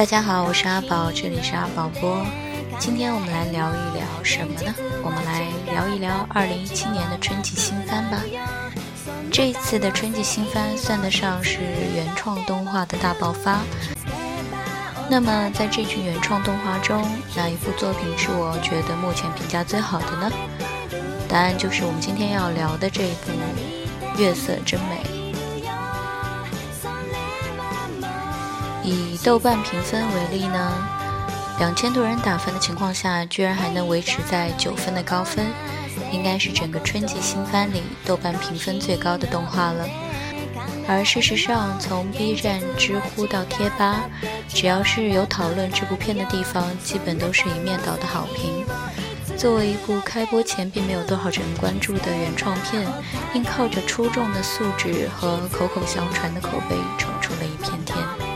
大家好，我是阿宝，这里是阿宝播。今天我们来聊一聊什么呢？我们来聊一聊二零一七年的春季新番吧。这一次的春季新番算得上是原创动画的大爆发。那么在这群原创动画中，哪一部作品是我觉得目前评价最好的呢？答案就是我们今天要聊的这一部《月色真美》。以豆瓣评分为例呢，两千多人打分的情况下，居然还能维持在九分的高分，应该是整个春季新番里豆瓣评分最高的动画了。而事实上，从 B 站、知乎到贴吧，只要是有讨论这部片的地方，基本都是一面倒的好评。作为一部开播前并没有多少人关注的原创片，硬靠着出众的素质和口口相传的口碑，闯出了一片天。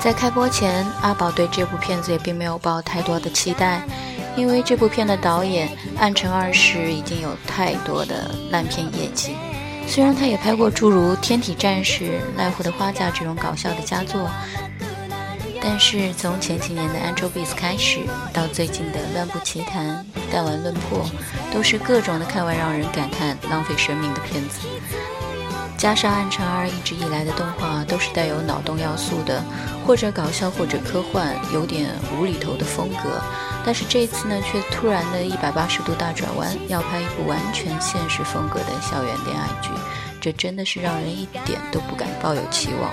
在开播前，阿宝对这部片子也并没有抱太多的期待，因为这部片的导演岸城二世已经有太多的烂片业绩。虽然他也拍过诸如《天体战士》《濑户的花嫁》这种搞笑的佳作。但是从前几年的《Angel Beats》开始，到最近的《乱步奇谭》《弹丸论破》，都是各种的看完让人感叹浪费生命的片子。加上暗长二一直以来的动画都是带有脑洞要素的，或者搞笑，或者科幻，有点无厘头的风格。但是这次呢，却突然的一百八十度大转弯，要拍一部完全现实风格的校园恋爱剧，这真的是让人一点都不敢抱有期望。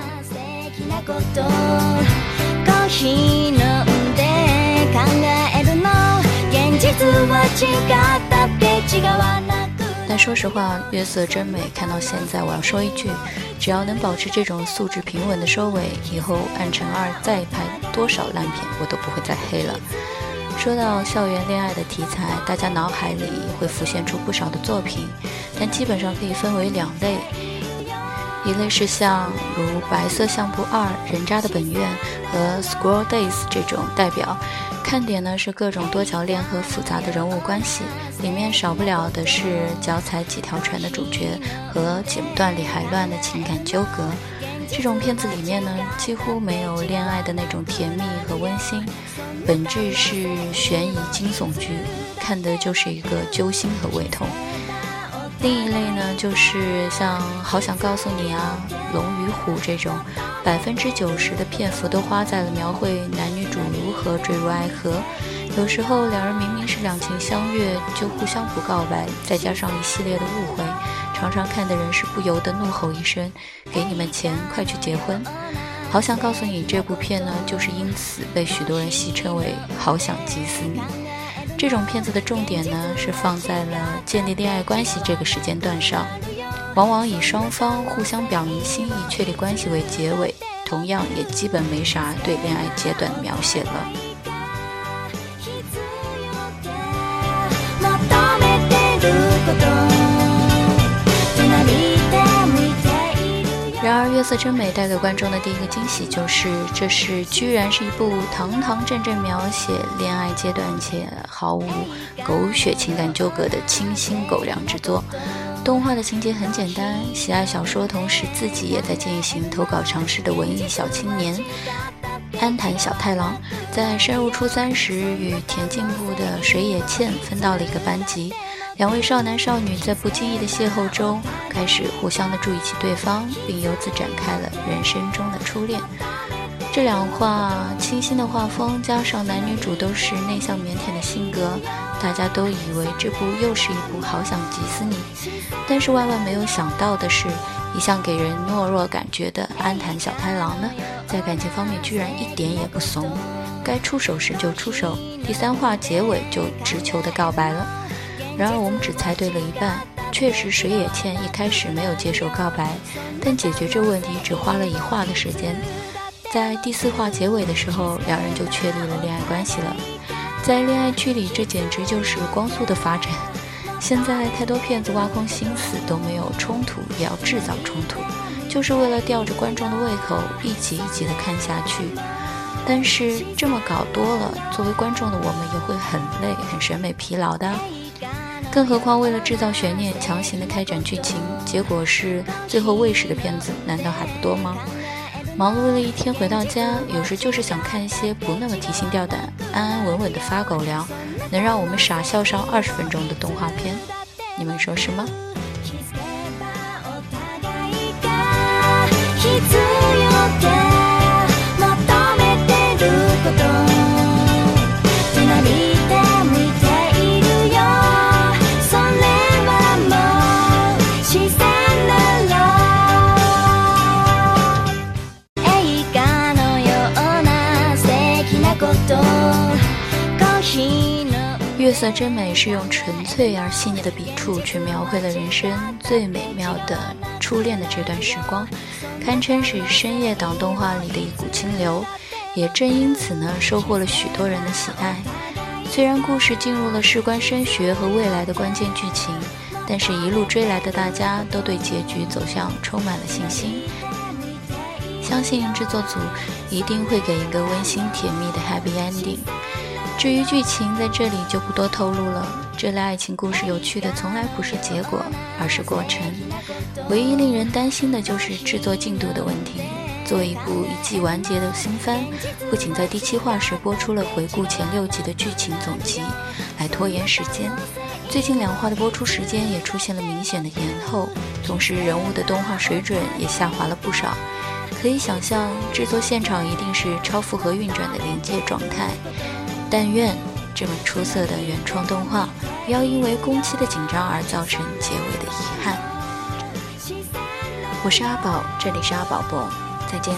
但说实话，月色真美。看到现在，我要说一句：只要能保持这种素质平稳的收尾，以后暗沉二再拍多少烂片，我都不会再黑了。说到校园恋爱的题材，大家脑海里会浮现出不少的作品，但基本上可以分为两类。一类是像如《白色相簿二》《人渣的本愿》和《School Days》这种代表，看点呢是各种多角恋和复杂的人物关系，里面少不了的是脚踩几条船的主角和剪不断理还乱的情感纠葛。这种片子里面呢，几乎没有恋爱的那种甜蜜和温馨，本质是悬疑惊悚剧，看的就是一个揪心和胃痛。另一类呢，就是像《好想告诉你》啊，《龙与虎》这种，百分之九十的篇幅都花在了描绘男女主如何坠入爱河。有时候两人明明是两情相悦，就互相不告白，再加上一系列的误会，常常看的人是不由得怒吼一声：“给你们钱，快去结婚！”《好想告诉你》这部片呢，就是因此被许多人戏称为“好想急死你”。这种片子的重点呢，是放在了建立恋爱关系这个时间段上，往往以双方互相表明心意、确立关系为结尾，同样也基本没啥对恋爱阶段的描写了。月色真美》带给观众的第一个惊喜就是，这是居然是一部堂堂正正描写恋爱阶段且毫无狗血情感纠葛的清新狗粮之作。动画的情节很简单，喜爱小说，同时自己也在进行投稿尝试的文艺小青年安坛小太郎，在升入初三时与田径部的水野茜分到了一个班级。两位少男少女在不经意的邂逅中，开始互相的注意起对方，并由此展开了人生中的初恋。这两画清新的画风，加上男女主都是内向腼腆的性格，大家都以为这部又是一部好想急死你。但是万万没有想到的是，一向给人懦弱感觉的安坛小太郎呢，在感情方面居然一点也不怂，该出手时就出手，第三话结尾就直球的告白了。然而我们只猜对了一半，确实水野茜一开始没有接受告白，但解决这问题只花了一话的时间，在第四话结尾的时候，两人就确立了恋爱关系了。在恋爱剧里，这简直就是光速的发展。现在太多骗子挖空心思都没有冲突，也要制造冲突，就是为了吊着观众的胃口，一集一集的看下去。但是这么搞多了，作为观众的我们也会很累、很审美疲劳的。更何况为了制造悬念，强行的开展剧情，结果是最后喂食的片子难道还不多吗？忙碌了一天回到家，有时就是想看一些不那么提心吊胆、安安稳稳的发狗粮，能让我们傻笑上二十分钟的动画片。你们说是吗？月色真美是用纯粹而细腻的笔触去描绘了人生最美妙的初恋的这段时光，堪称是深夜档动画里的一股清流，也正因此呢，收获了许多人的喜爱。虽然故事进入了事关升学和未来的关键剧情，但是一路追来的大家都对结局走向充满了信心，相信制作组一定会给一个温馨甜蜜的 happy ending。至于剧情，在这里就不多透露了。这类爱情故事有趣的从来不是结果，而是过程。唯一令人担心的就是制作进度的问题。作为一部一季完结的新番，不仅在第七话时播出了回顾前六集的剧情总集，来拖延时间，最近两话的播出时间也出现了明显的延后，同时人物的动画水准也下滑了不少。可以想象，制作现场一定是超负荷运转的临界状态。但愿这么出色的原创动画，不要因为工期的紧张而造成结尾的遗憾。我是阿宝，这里是阿宝播，再见。